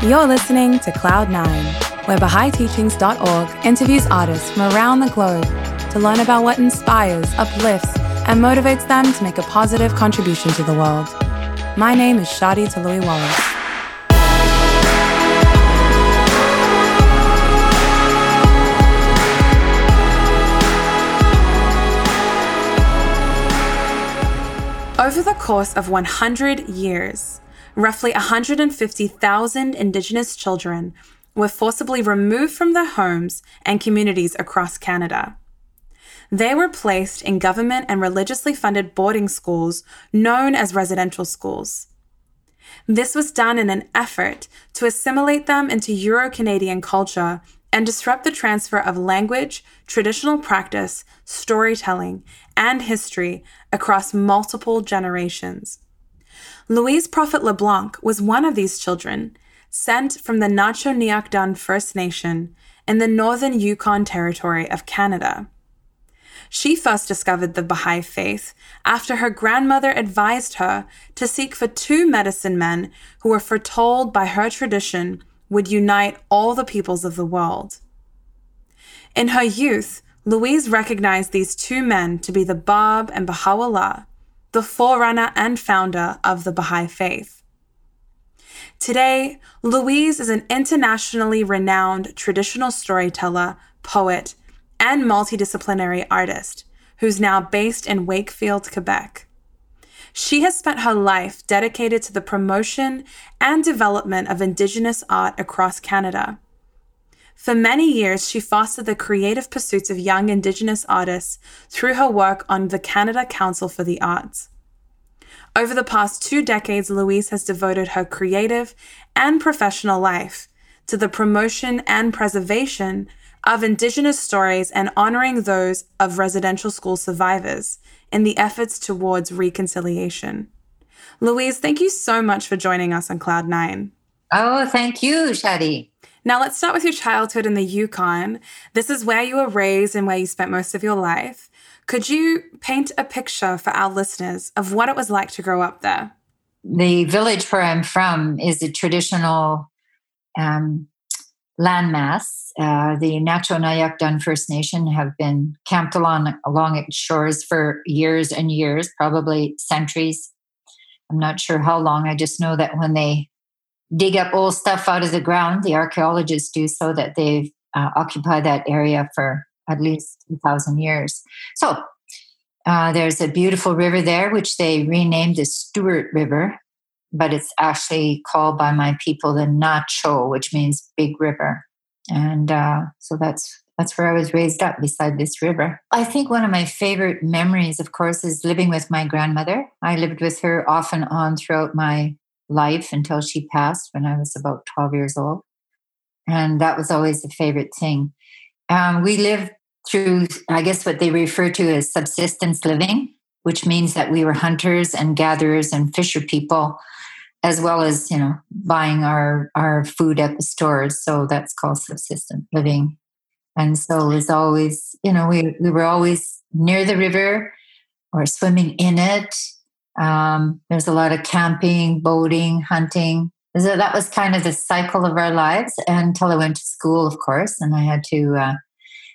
You're listening to Cloud9, where BahaiTeachings.org interviews artists from around the globe to learn about what inspires, uplifts, and motivates them to make a positive contribution to the world. My name is Shadi Toloui-Wallace. Over the course of 100 years, roughly 150,000 Indigenous children were forcibly removed from their homes and communities across Canada. They were placed in government and religiously funded boarding schools known as residential schools. This was done in an effort to assimilate them into Euro Canadian culture and disrupt the transfer of language, traditional practice, storytelling, and history across multiple generations. Louise Profeit-LeBlanc was one of these children, sent from the Nacho Nyak Dun First Nation in the northern Yukon Territory of Canada. She first discovered the Baha'i faith after her grandmother advised her to seek for two medicine men who were foretold by her tradition would unite all the peoples of the world. In her youth, Louise recognized these two men to be the Bab and Baha'u'llah, the forerunner and founder of the Baha'i faith. Today, Louise is an internationally renowned traditional storyteller, poet, and multidisciplinary artist who's now based in Wakefield, Quebec. She has spent her life dedicated to the promotion and development of Indigenous art across Canada. For many years, she fostered the creative pursuits of young Indigenous artists through her work on the Canada Council for the Arts. Over the past two decades, Louise has devoted her creative and professional life to the promotion and preservation of Indigenous stories and honoring those of residential school survivors in the efforts towards reconciliation. Louise, thank you so much for joining us on Cloud9. Oh, thank you, Shadi. Now, let's start with your childhood in the Yukon. This is where you were raised and where you spent most of your life. Could you paint a picture for our listeners of what it was like to grow up there? The village where I'm from is a traditional um, landmass uh, the Nacho Nyak Dun First Nation have been camped along along its shores for years and years, probably centuries. I'm not sure how long. I just know that when they dig up old stuff out of the ground, the archaeologists do so that they've uh, occupied that area for at least a thousand years. So uh, there's a beautiful river there, which they renamed the Stewart River, but it's actually called by my people the Nacho, which means big river and uh, so that's that's where I was raised up beside this river. I think one of my favorite memories, of course, is living with my grandmother. I lived with her off and on throughout my life until she passed when I was about 12 years old. And that was always a favorite thing. Um, we lived through, I guess, what they refer to as subsistence living, which means that we were hunters and gatherers and fisher people as well as you know buying our our food at the stores so that's called subsistence living and so it was always you know we, we were always near the river or swimming in it um, there's a lot of camping boating hunting so that was kind of the cycle of our lives until i went to school of course and i had to uh,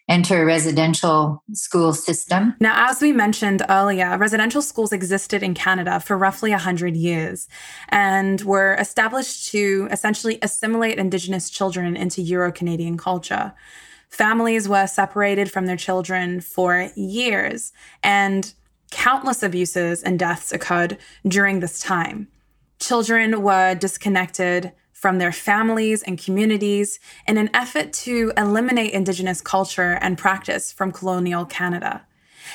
enter a residential school system. Now, as we mentioned earlier, residential schools existed in Canada for roughly 100 years and were established to essentially assimilate Indigenous children into Euro Canadian culture. Families were separated from their children for years, and countless abuses and deaths occurred during this time. Children were disconnected from their families and communities in an effort to eliminate Indigenous culture and practice from colonial Canada.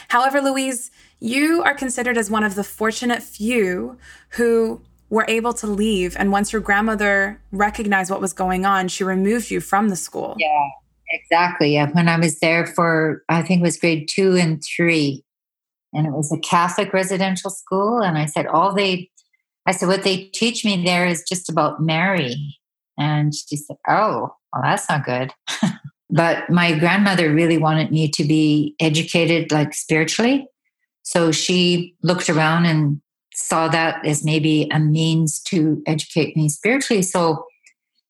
However, Louise, you are considered as one of the fortunate few who were able to leave. And once your grandmother recognized what was going on, she removed you from the school. Yeah, exactly. Yeah. When I was there for, I think it was grade two and three, and it was a Catholic residential school. And I said, all they I said, What they teach me there is just about Mary. And she said, Oh, well, that's not good. but my grandmother really wanted me to be educated, like spiritually. So she looked around and saw that as maybe a means to educate me spiritually. So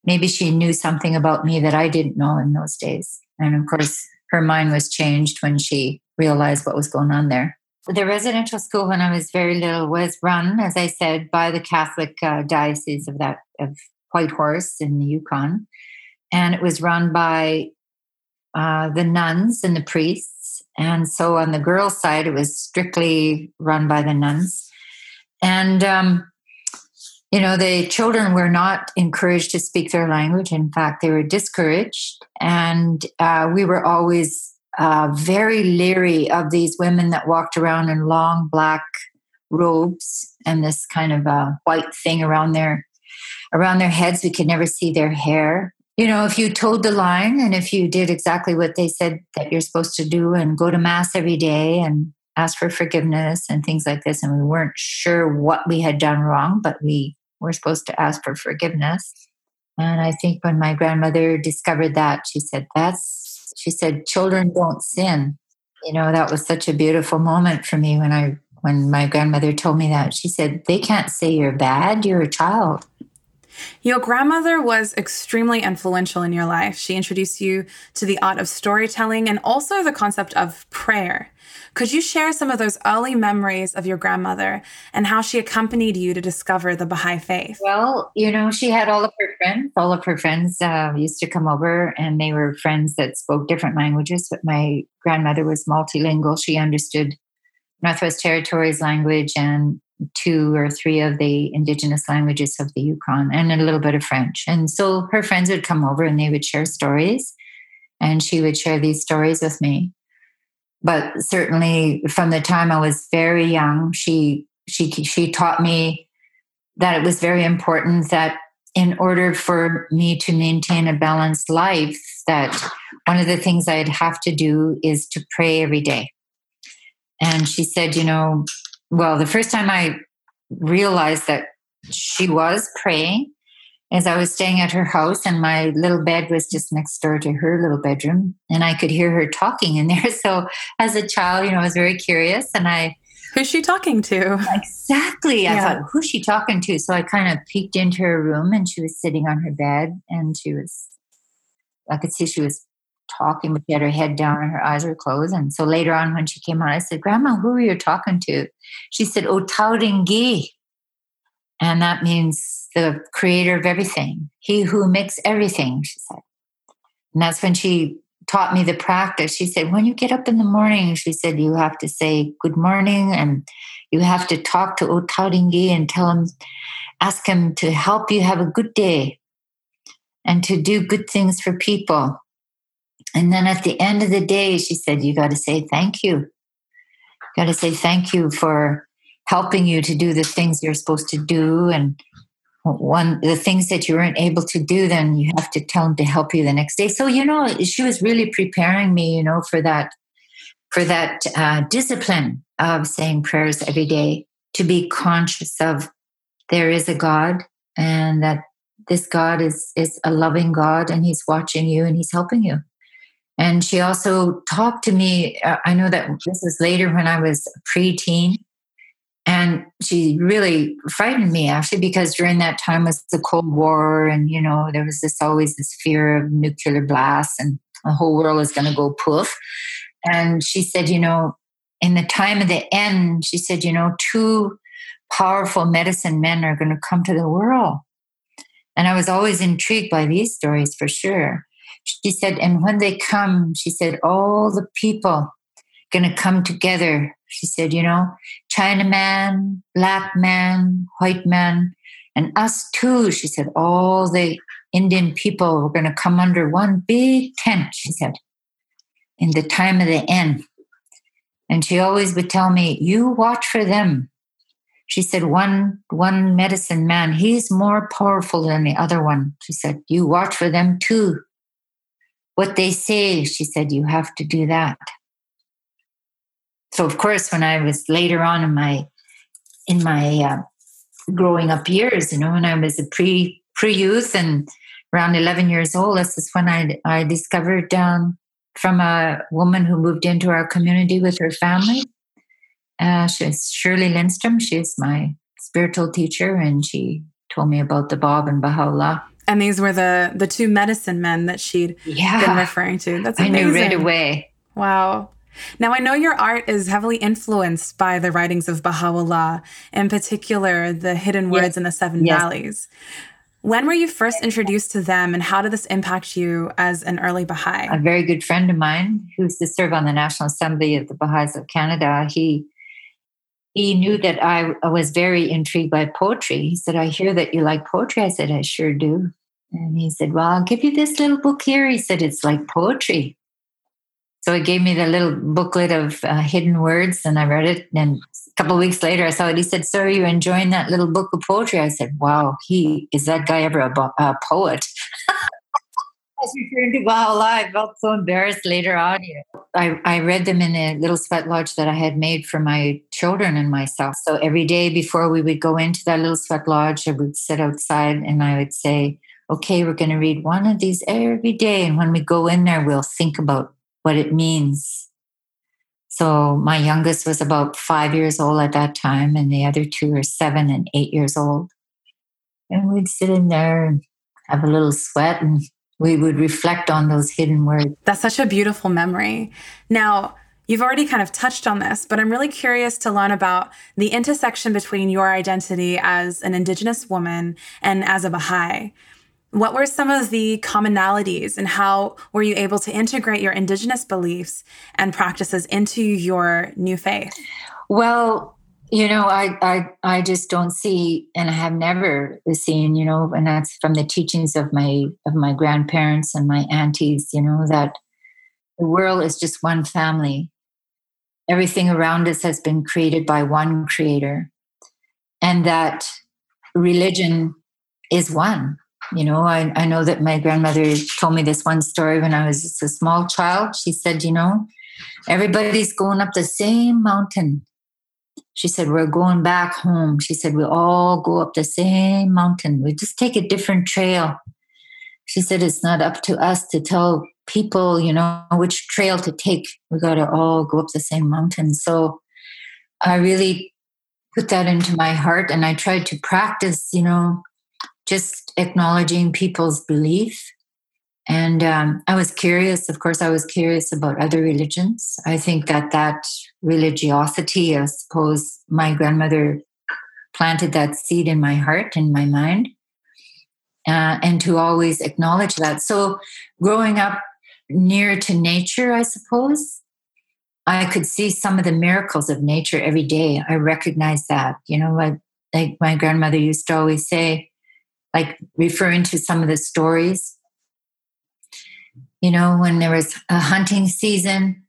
maybe she knew something about me that I didn't know in those days. And of course, her mind was changed when she realized what was going on there. The residential school, when I was very little, was run, as I said, by the Catholic uh, diocese of that of Whitehorse in the Yukon, and it was run by uh, the nuns and the priests. And so on the girls' side, it was strictly run by the nuns. And um, you know, the children were not encouraged to speak their language. In fact, they were discouraged. And uh, we were always uh, very leery of these women that walked around in long black robes and this kind of uh, white thing around their around their heads. We could never see their hair. You know, if you toed the line and if you did exactly what they said that you're supposed to do and go to mass every day and ask for forgiveness and things like this, and we weren't sure what we had done wrong, but we were supposed to ask for forgiveness. And I think when my grandmother discovered that, she said, That's she said, "Children don't sin." You know, that was such a beautiful moment for me when I when my grandmother told me that. She said, "They can't say you're bad. You're a child." Your grandmother was extremely influential in your life. She introduced you to the art of storytelling and also the concept of prayer. Could you share some of those early memories of your grandmother and how she accompanied you to discover the Baha'i faith? Well, you know, she had all of her friends. All of her friends uh, used to come over, and they were friends that spoke different languages. But my grandmother was multilingual. She understood Northwest Territories language and two or three of the indigenous languages of the Yukon and a little bit of French. And so her friends would come over and they would share stories, and she would share these stories with me. But certainly from the time I was very young, she she she taught me that it was very important that in order for me to maintain a balanced life, that one of the things I'd have to do is to pray every day. And she said, you know, well, the first time I realized that she was praying is I was staying at her house and my little bed was just next door to her little bedroom and I could hear her talking in there. So as a child, you know, I was very curious and I Who's she talking to? Exactly. Yeah. I thought, who's she talking to? So I kind of peeked into her room and she was sitting on her bed and she was I could see she was talking, but she had her head down and her eyes were closed. And so later on, when she came on, I said, Grandma, who are you talking to? She said, oh, O Tauringi. And that means the creator of everything, he who makes everything, she said. And that's when she taught me the practice. She said, when you get up in the morning, she said, you have to say good morning and you have to talk to O Tauringi and tell him, ask him to help you have a good day and to do good things for people and then at the end of the day, she said, You got to say thank you. You got to say thank you for helping you to do the things you're supposed to do. And one the things that you weren't able to do, then you have to tell them to help you the next day. So, you know, she was really preparing me, you know, for that for that uh, discipline of saying prayers every day to be conscious of there is a God and that this God is is a loving God and he's watching you and he's helping you. And she also talked to me. Uh, I know that this was later when I was preteen. And she really frightened me actually because during that time was the Cold War, and you know there was this always this fear of nuclear blasts, and the whole world was going to go poof. And she said, you know, in the time of the end, she said, you know, two powerful medicine men are going to come to the world. And I was always intrigued by these stories for sure she said, and when they come, she said, all the people going to come together. She said, you know, Chinaman, black man, white man, and us too. She said, all the Indian people were going to come under one big tent, she said, in the time of the end. And she always would tell me, you watch for them. She said, one, one medicine man, he's more powerful than the other one. She said, you watch for them too what they say, she said, you have to do that. So of course, when I was later on in my in my uh, growing up years, you know, when I was a pre pre youth and around 11 years old, this is when I I discovered um, from a woman who moved into our community with her family. Uh, she's Shirley Lindstrom. She's my spiritual teacher, and she told me about the Bab and Baha'u'llah. And these were the the two medicine men that she'd yeah. been referring to. That's amazing. I knew right away. Wow. Now, I know your art is heavily influenced by the writings of Baha'u'llah, in particular, the hidden words yes. in the Seven yes. Valleys. When were you first introduced to them, and how did this impact you as an early Baha'i? A very good friend of mine, who used to serve on the National Assembly of the Baha'is of Canada, he he knew that I, I was very intrigued by poetry. He said, "I hear that you like poetry." I said, "I sure do." And he said, Well, I'll give you this little book here. He said, It's like poetry. So he gave me the little booklet of uh, hidden words and I read it. And a couple weeks later, I saw it. He said, Sir, are you enjoying that little book of poetry? I said, Wow, he is that guy ever a, a poet? Was referring to Baha'u'llah. I felt so embarrassed later on. I, I read them in a little sweat lodge that I had made for my children and myself. So every day before we would go into that little sweat lodge, I would sit outside and I would say, okay, we're going to read one of these every day. And when we go in there, we'll think about what it means. So my youngest was about five years old at that time, and the other two are seven and eight years old. And we'd sit in there and have a little sweat and we would reflect on those hidden words. That's such a beautiful memory. Now, You've already kind of touched on this, but I'm really curious to learn about the intersection between your identity as an Indigenous woman and as a Baha'i. What were some of the commonalities and how were you able to integrate your indigenous beliefs and practices into your new faith? Well, you know, I I I just don't see and I have never seen, you know, and that's from the teachings of my of my grandparents and my aunties, you know, that the world is just one family. Everything around us has been created by one creator. And that religion is one you know, I, I know that my grandmother told me this one story when I was a small child. She said, you know, everybody's going up the same mountain. She said, we're going back home. She said, we all go up the same mountain. We just take a different trail. She said, it's not up to us to tell people, you know, which trail to take. We got to all go up the same mountain. So I really put that into my heart and I tried to practice, you know, just acknowledging people's belief. And um, I was curious, of course, I was curious about other religions. I think that that religiosity, I suppose my grandmother planted that seed in my heart, in my mind, uh, and to always acknowledge that. So growing up near to nature, I suppose, I could see some of the miracles of nature every day. I recognize that. You know, like, like my grandmother used to always say, like referring to some of the stories. You know, when there was a hunting season,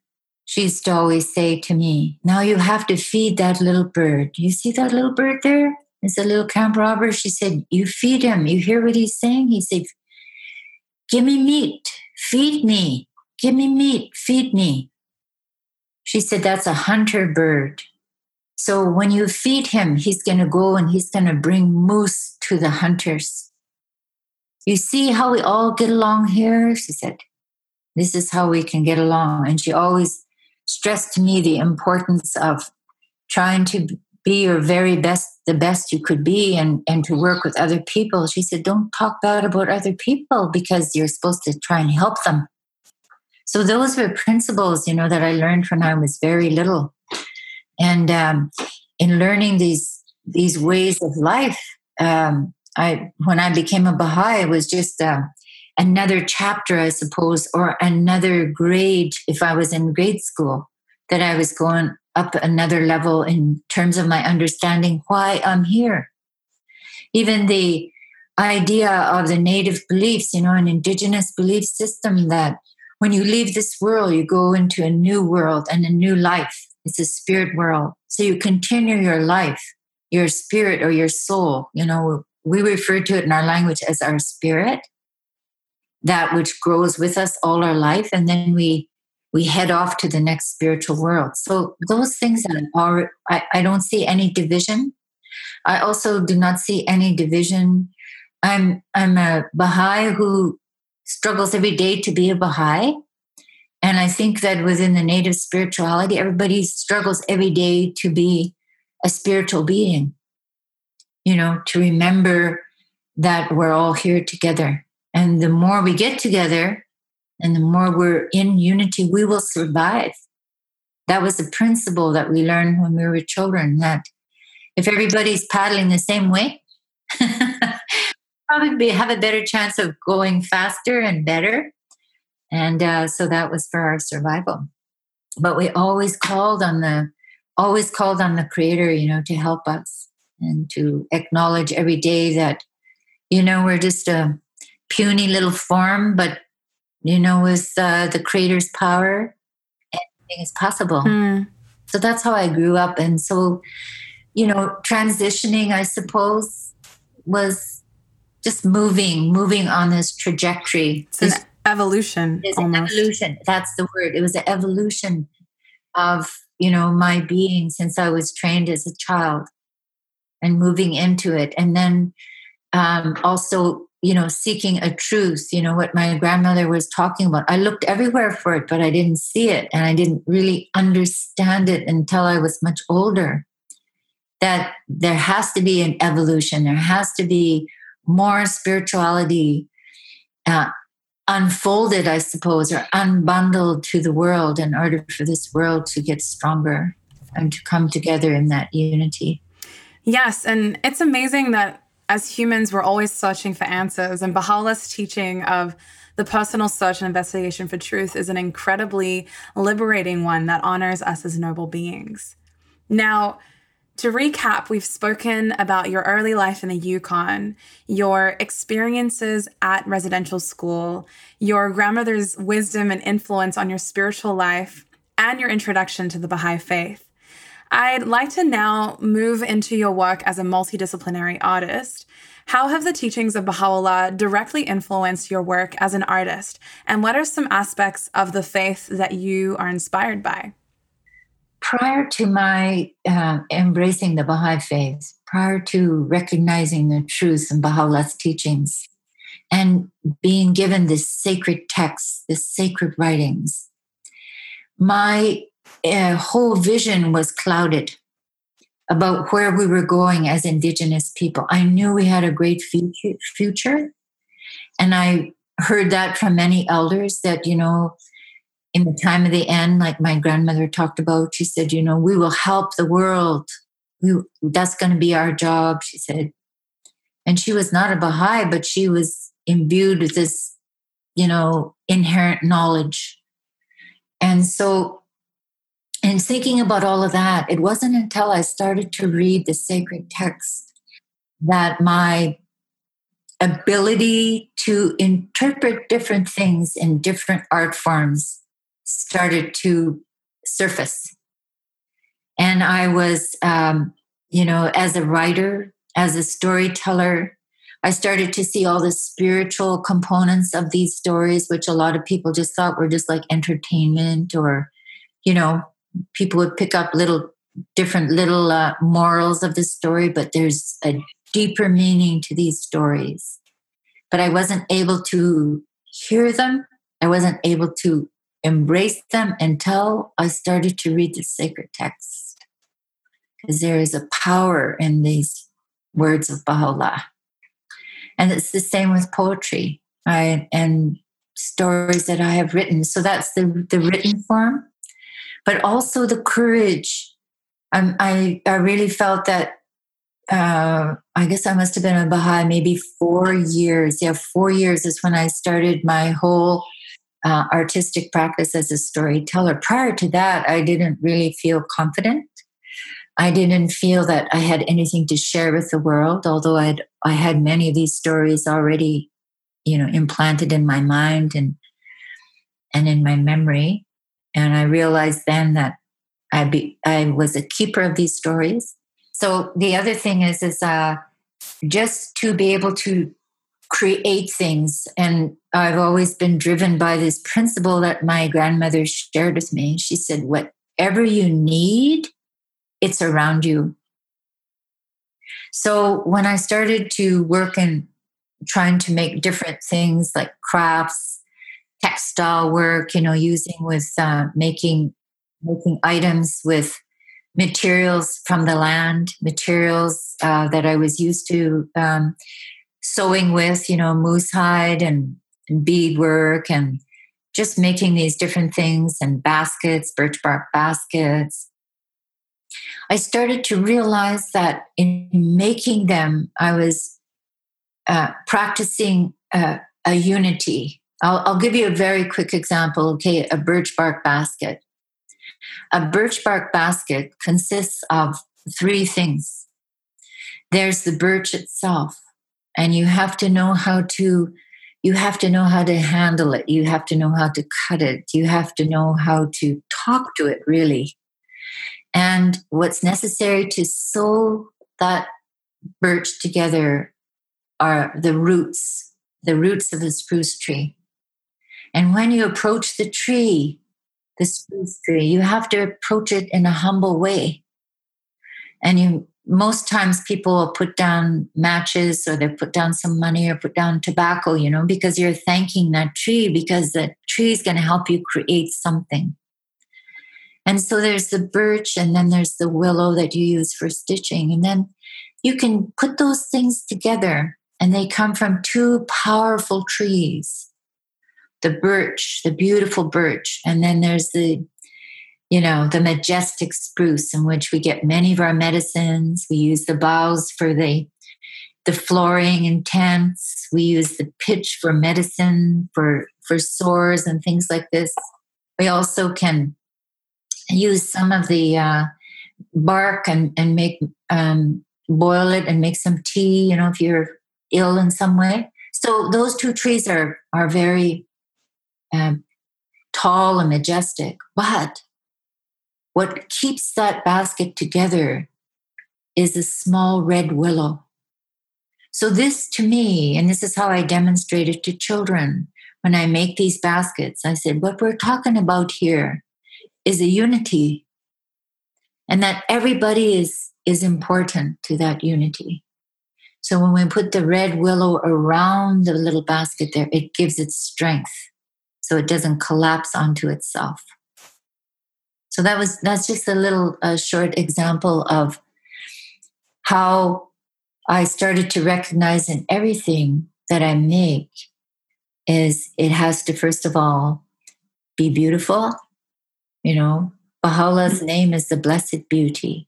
she used to always say to me, Now you have to feed that little bird. You see that little bird there? It's a little camp robber. She said, You feed him. You hear what he's saying? He said, Give me meat. Feed me. Give me meat. Feed me. She said, That's a hunter bird. So when you feed him, he's going to go and he's going to bring moose to the hunters. You see how we all get along here? She said, This is how we can get along. And she always stressed to me the importance of trying to be your very best, the best you could be, and, and to work with other people. She said, Don't talk bad about other people because you're supposed to try and help them. So those were principles, you know, that I learned when I was very little and um, in learning these these ways of life um, i when i became a baha'i it was just uh, another chapter i suppose or another grade if i was in grade school that i was going up another level in terms of my understanding why i'm here even the idea of the native beliefs you know an indigenous belief system that when you leave this world you go into a new world and a new life it's a spirit world. So you continue your life, your spirit or your soul. You know, we refer to it in our language as our spirit, that which grows with us all our life. And then we we head off to the next spiritual world. So those things are I, I don't see any division. I also do not see any division. I'm I'm a Baha'i who struggles every day to be a Baha'i. And I think that within the native spirituality, everybody struggles every day to be a spiritual being, you know, to remember that we're all here together. And the more we get together and the more we're in unity, we will survive. That was a principle that we learned when we were children that if everybody's paddling the same way, probably have a better chance of going faster and better. And uh, so that was for our survival. But we always called on the always called on the creator, you know, to help us and to acknowledge every day that, you know, we're just a puny little form, but you know, with uh, the creator's power, anything is possible. Mm. So that's how I grew up. And so, you know, transitioning, I suppose, was just moving, moving on this trajectory. It's an evolution. It's an evolution. That's the word. It was an evolution of, you know, my being since I was trained as a child and moving into it. And then um, also you know, seeking a truth, you know, what my grandmother was talking about. I looked everywhere for it, but I didn't see it. And I didn't really understand it until I was much older. That there has to be an evolution, there has to be more spirituality uh, unfolded, I suppose, or unbundled to the world in order for this world to get stronger and to come together in that unity. Yes. And it's amazing that as humans, we're always searching for answers, and Baha'u'llah's teaching of the personal search and investigation for truth is an incredibly liberating one that honors us as noble beings. Now, to recap, we've spoken about your early life in the Yukon, your experiences at residential school, your grandmother's wisdom and influence on your spiritual life, and your introduction to the Baha'i faith. I'd like to now move into your work as a multidisciplinary artist. How have the teachings of Baha'u'llah directly influenced your work as an artist? And what are some aspects of the faith that you are inspired by? Prior to my uh, embracing the Baha'i faith, prior to recognizing the truth in Baha'u'llah's teachings, and being given this sacred text, this sacred writings, my uh, whole vision was clouded about where we were going as Indigenous people. I knew we had a great future. And I heard that from many elders that, you know, in the time of the end, like my grandmother talked about, she said, you know, we will help the world. We, that's going to be our job, she said. And she was not a Baha'i, but she was imbued with this, you know, inherent knowledge. And so and thinking about all of that, it wasn't until I started to read the sacred text that my ability to interpret different things in different art forms started to surface. And I was, um, you know, as a writer, as a storyteller, I started to see all the spiritual components of these stories, which a lot of people just thought were just like entertainment or, you know, people would pick up little different little uh, morals of the story, but there's a deeper meaning to these stories. But I wasn't able to hear them. I wasn't able to embrace them until I started to read the sacred text. Because there is a power in these words of Baha'u'llah. And it's the same with poetry I, and stories that I have written. So that's the, the written form but also the courage. Um, I, I really felt that uh, I guess I must have been a Baha'i maybe four years. Yeah, four years is when I started my whole uh, artistic practice as a storyteller. Prior to that, I didn't really feel confident. I didn't feel that I had anything to share with the world, although I had I had many of these stories already, you know, implanted in my mind and and in my memory. And I realized then that I be, I was a keeper of these stories. So the other thing is is uh, just to be able to create things. And I've always been driven by this principle that my grandmother shared with me. She said, "Whatever you need, it's around you." So when I started to work in trying to make different things like crafts textile work, you know, using with uh, making making items with materials from the land, materials uh, that I was used to um, sewing with, you know, moose hide and, and beadwork and just making these different things and baskets, birch bark baskets. I started to realize that in making them, I was uh, practicing uh, a unity. I'll, I'll give you a very quick example. Okay, a birch bark basket. A birch bark basket consists of three things. There's the birch itself, and you have to know how to you have to know how to handle it you have to know how to cut it you have to know how to talk to it really and what's necessary to sew that birch together are the roots the roots of the spruce tree and when you approach the tree the spruce tree you have to approach it in a humble way and you most times people will put down matches or they put down some money or put down tobacco, you know, because you're thanking that tree because the tree is going to help you create something. And so there's the birch and then there's the willow that you use for stitching. And then you can put those things together and they come from two powerful trees the birch, the beautiful birch, and then there's the you know, the majestic spruce in which we get many of our medicines. We use the boughs for the the flooring and tents. We use the pitch for medicine, for for sores and things like this. We also can use some of the uh, bark and and make um, boil it and make some tea. You know, if you're ill in some way. So those two trees are are very um, tall and majestic, but what keeps that basket together is a small red willow. So, this to me, and this is how I demonstrate it to children when I make these baskets, I said, what we're talking about here is a unity, and that everybody is, is important to that unity. So, when we put the red willow around the little basket there, it gives it strength so it doesn't collapse onto itself. So that was that's just a little short example of how I started to recognize in everything that I make is it has to first of all be beautiful. You know, Baha'u'llah's name is the blessed beauty.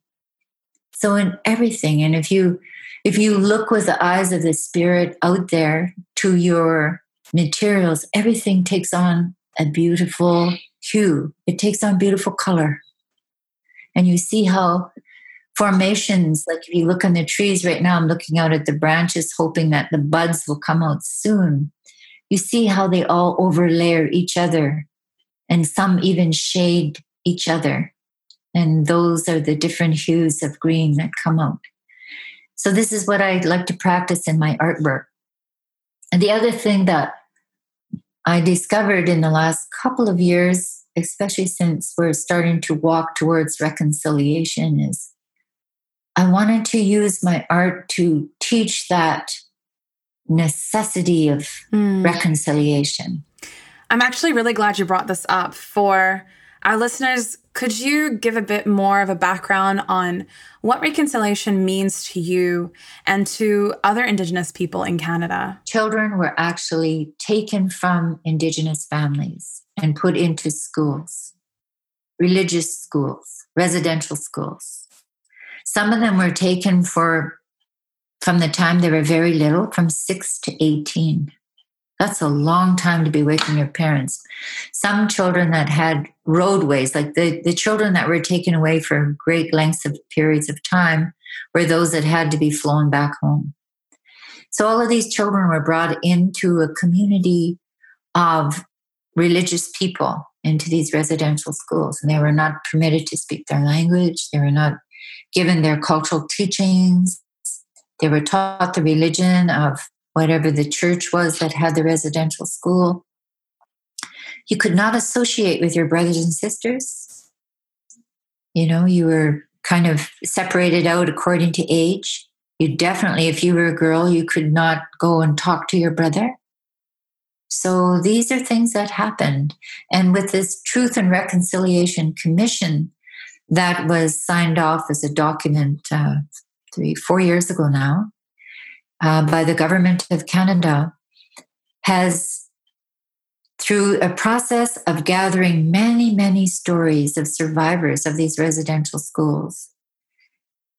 So in everything, and if you if you look with the eyes of the spirit out there to your materials, everything takes on a beautiful hue, it takes on beautiful color. And you see how formations, like if you look on the trees right now, I'm looking out at the branches, hoping that the buds will come out soon. You see how they all overlayer each other, and some even shade each other. And those are the different hues of green that come out. So, this is what I like to practice in my artwork. And the other thing that I discovered in the last couple of years, especially since we're starting to walk towards reconciliation, is I wanted to use my art to teach that necessity of mm. reconciliation. I'm actually really glad you brought this up for our listeners, could you give a bit more of a background on what reconciliation means to you and to other Indigenous people in Canada? Children were actually taken from Indigenous families and put into schools, religious schools, residential schools. Some of them were taken for from the time they were very little, from six to 18. That's a long time to be away from your parents. Some children that had roadways, like the, the children that were taken away for great lengths of periods of time, were those that had to be flown back home. So all of these children were brought into a community of religious people into these residential schools, and they were not permitted to speak their language. They were not given their cultural teachings. They were taught the religion of whatever the church was that had the residential school. You could not associate with your brothers and sisters. You know, you were kind of separated out according to age. You definitely, if you were a girl, you could not go and talk to your brother. So these are things that happened. And with this Truth and Reconciliation Commission that was signed off as a document uh, three, four years ago now, uh, by the government of Canada has, through a process of gathering many, many stories of survivors of these residential schools,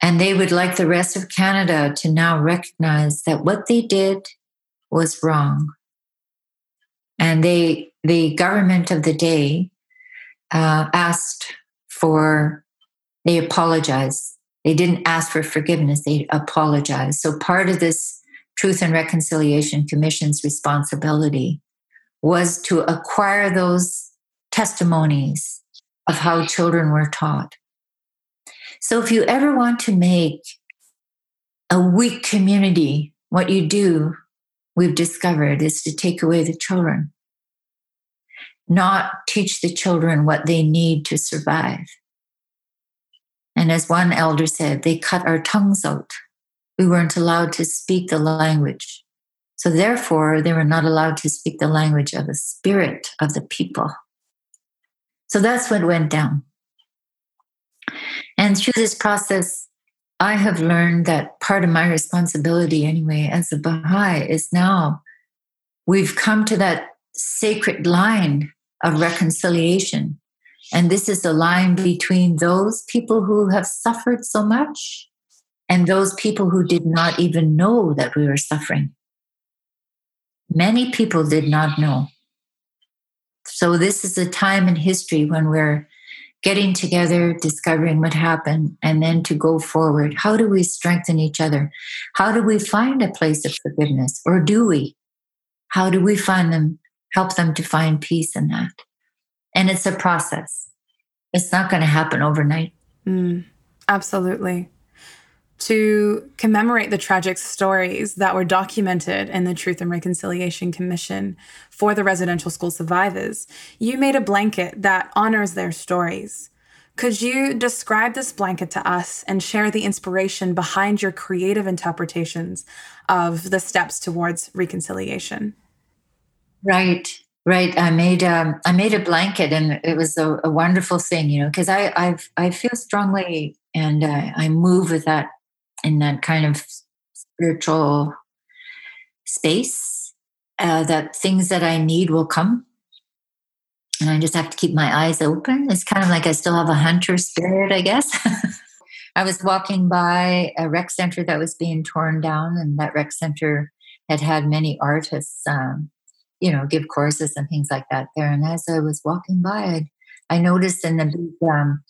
and they would like the rest of Canada to now recognize that what they did was wrong. And they, the government of the day, uh, asked for, they apologized. They didn't ask for forgiveness, they apologized. So part of this Truth and Reconciliation Commission's responsibility was to acquire those testimonies of how children were taught. So if you ever want to make a weak community, what you do, we've discovered, is to take away the children, not teach the children what they need to survive. And as one elder said, they cut our tongues out. We weren't allowed to speak the language. So therefore, they were not allowed to speak the language of the spirit of the people. So that's what went down. And through this process, I have learned that part of my responsibility, anyway, as a Baha'i, is now we've come to that sacred line of reconciliation. And this is the line between those people who have suffered so much and those people who did not even know that we were suffering. Many people did not know. So, this is a time in history when we're getting together, discovering what happened, and then to go forward. How do we strengthen each other? How do we find a place of forgiveness? Or do we? How do we find them, help them to find peace in that? And it's a process, it's not going to happen overnight. Mm, absolutely. To commemorate the tragic stories that were documented in the Truth and Reconciliation Commission for the residential school survivors, you made a blanket that honors their stories. Could you describe this blanket to us and share the inspiration behind your creative interpretations of the steps towards reconciliation? Right. Right. I made um, I made a blanket, and it was a, a wonderful thing, you know, because I I've, I feel strongly and uh, I move with that in that kind of spiritual space. Uh, that things that I need will come, and I just have to keep my eyes open. It's kind of like I still have a hunter spirit, I guess. I was walking by a rec center that was being torn down, and that rec center had had many artists um, you know, give courses and things like that there. And as I was walking by, I, I noticed in the big um,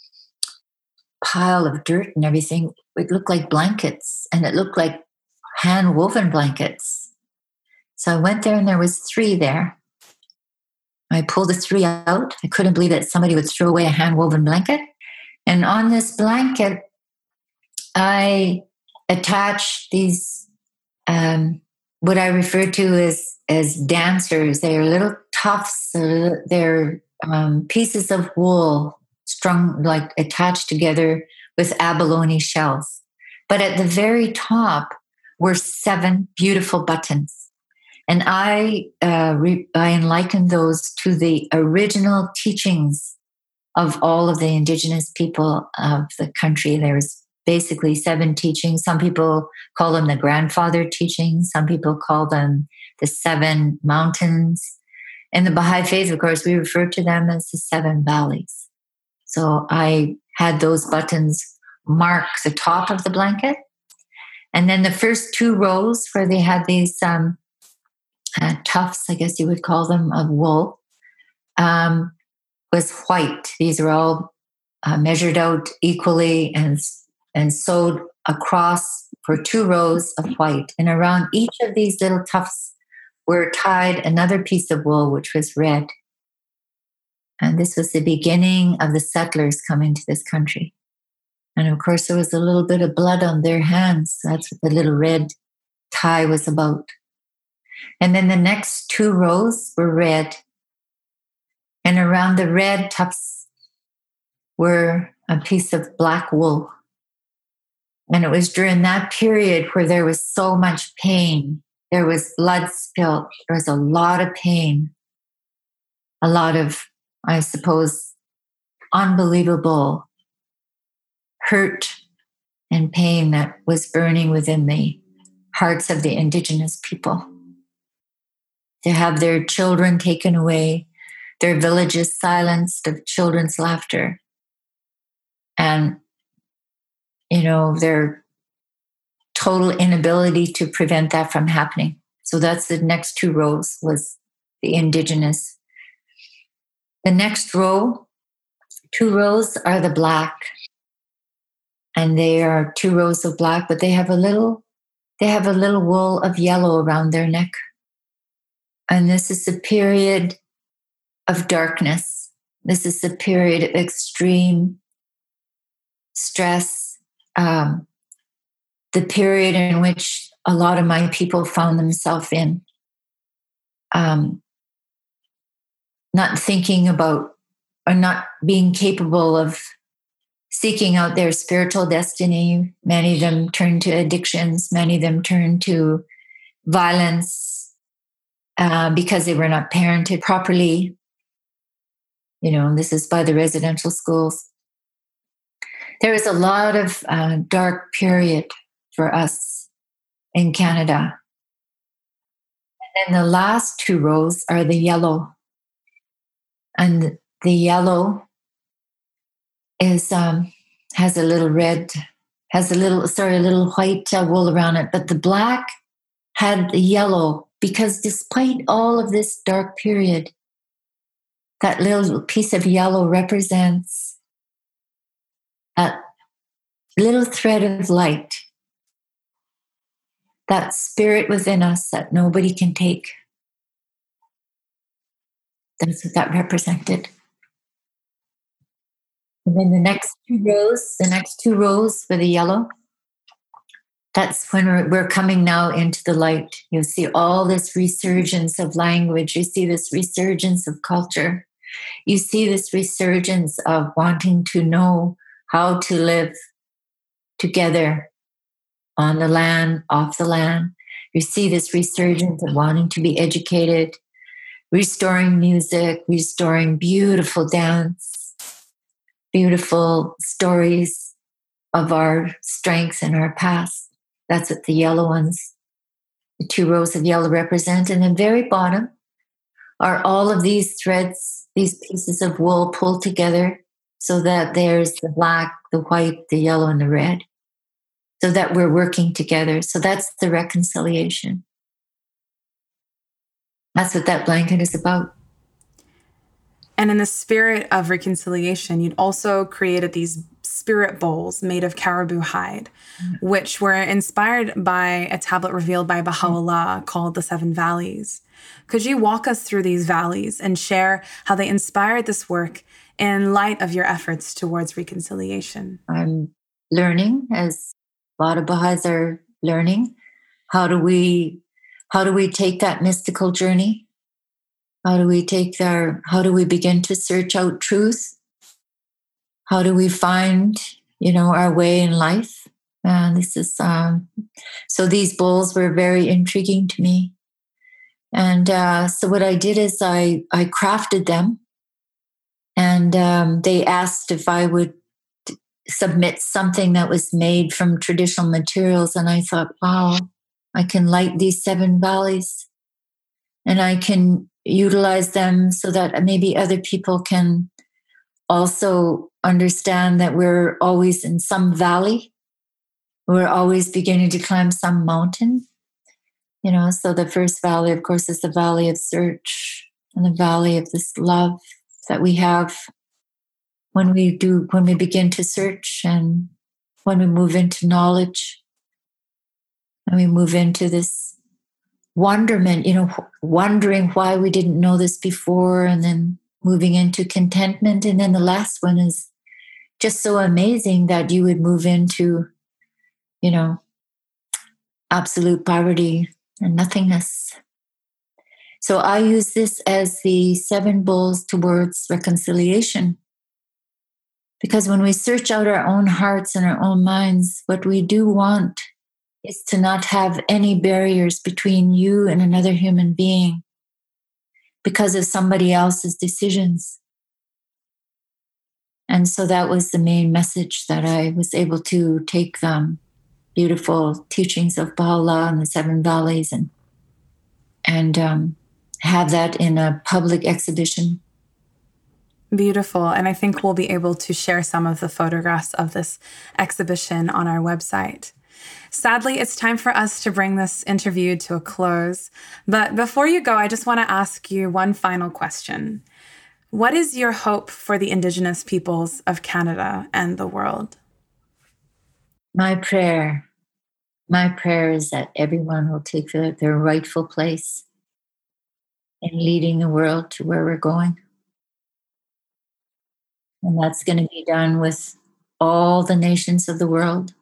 pile of dirt and everything, it looked like blankets and it looked like hand woven blankets. So I went there and there was three there. I pulled the three out. I couldn't believe that somebody would throw away a hand woven blanket. And on this blanket, I attached these um, what I refer to as as dancers. They are little tufts. They're um, pieces of wool strung like attached together with abalone shells. But at the very top were seven beautiful buttons, and I uh, re- I likened those to the original teachings of all of the indigenous people of the country. There's basically seven teachings. Some people call them the grandfather teachings, some people call them the seven mountains. In the Baha'i faith, of course, we refer to them as the seven valleys. So I had those buttons mark the top of the blanket. And then the first two rows where they had these um, uh, tufts, I guess you would call them, of wool, um, was white. These are all uh, measured out equally and and sewed across for two rows of white. And around each of these little tufts were tied another piece of wool, which was red. And this was the beginning of the settlers coming to this country. And of course, there was a little bit of blood on their hands. That's what the little red tie was about. And then the next two rows were red. And around the red tufts were a piece of black wool. And it was during that period where there was so much pain. There was blood spilt. There was a lot of pain. A lot of, I suppose, unbelievable hurt and pain that was burning within the hearts of the indigenous people. To have their children taken away, their villages silenced of children's laughter, and you know their total inability to prevent that from happening. So that's the next two rows was the indigenous. The next row, two rows are the black. And they are two rows of black, but they have a little they have a little wool of yellow around their neck. And this is the period of darkness. This is the period of extreme stress, um, the period in which a lot of my people found themselves in. Um, not thinking about or not being capable of seeking out their spiritual destiny. Many of them turned to addictions, many of them turned to violence uh, because they were not parented properly. You know, this is by the residential schools. There was a lot of uh, dark period for us in Canada. And then the last two rows are the yellow. And the yellow is um, has a little red, has a little sorry, a little white uh, wool around it, but the black had the yellow because despite all of this dark period, that little piece of yellow represents that little thread of light, that spirit within us that nobody can take. That's what that represented. And then the next two rows, the next two rows for the yellow, that's when we're, we're coming now into the light. You see all this resurgence of language, you see this resurgence of culture, you see this resurgence of wanting to know how to live together on the land, off the land. You see this resurgence of wanting to be educated, restoring music, restoring beautiful dance, beautiful stories of our strengths and our past. That's what the yellow ones, the two rows of yellow represent. And then very bottom are all of these threads, these pieces of wool pulled together so that there's the black, the white, the yellow, and the red, so that we're working together. So that's the reconciliation. That's what that blanket is about. And in the spirit of reconciliation, you'd also created these spirit bowls made of caribou hide, mm-hmm. which were inspired by a tablet revealed by Baha'u'llah mm-hmm. called the Seven Valleys. Could you walk us through these valleys and share how they inspired this work in light of your efforts towards reconciliation? I'm learning, as a lot of Baha'is are learning. How do we how do we take that mystical journey? How do we take our how do we begin to search out truth? How do we find, you know, our way in life? And this is um, so these bowls were very intriguing to me. And uh, so what I did is I I crafted them and um, they asked if I would submit something that was made from traditional materials. And I thought, wow, I can light these seven valleys and I can utilize them so that maybe other people can also understand that we're always in some valley. We're always beginning to climb some mountain. You know, so the first valley, of course, is the valley of search and the valley of this love that we have when we do when we begin to search and when we move into knowledge. And we move into this wonderment you know wondering why we didn't know this before and then moving into contentment. And then the last one is just so amazing that you would move into you know absolute poverty and nothingness so I use this as the seven bowls towards reconciliation. Because when we search out our own hearts and our own minds, what we do want is to not have any barriers between you and another human being because of somebody else's decisions. And so that was the main message that I was able to take them beautiful teachings of Baha'u'llah and the Seven Valleys and and um, have that in a public exhibition. Beautiful. And I think we'll be able to share some of the photographs of this exhibition on our website. Sadly, it's time for us to bring this interview to a close. But before you go, I just want to ask you one final question. What is your hope for the Indigenous peoples of Canada and the world? My prayer, my prayer is that everyone will take their, their rightful place in leading the world to where we're going. And that's going to be done with all the nations of the world.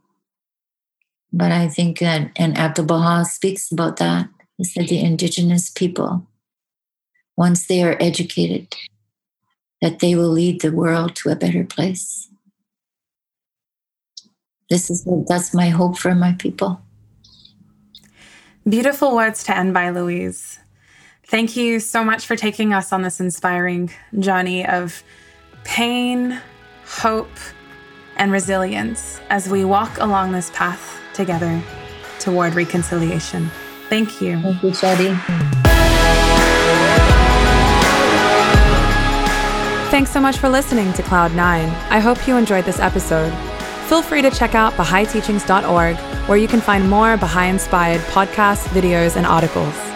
But I think that, and Abdu'l Baha speaks about that, he said the indigenous people, once they are educated, that they will lead the world to a better place. This is that's my hope for my people. Beautiful words to end by, Louise. Thank you so much for taking us on this inspiring journey of pain, hope, and resilience as we walk along this path together toward reconciliation. Thank you. Thank you, Shadi. Thanks so much for listening to Cloud9. I hope you enjoyed this episode. Feel free to check out BahaiTeachings.org, where you can find more Baha'i inspired podcasts, videos, and articles.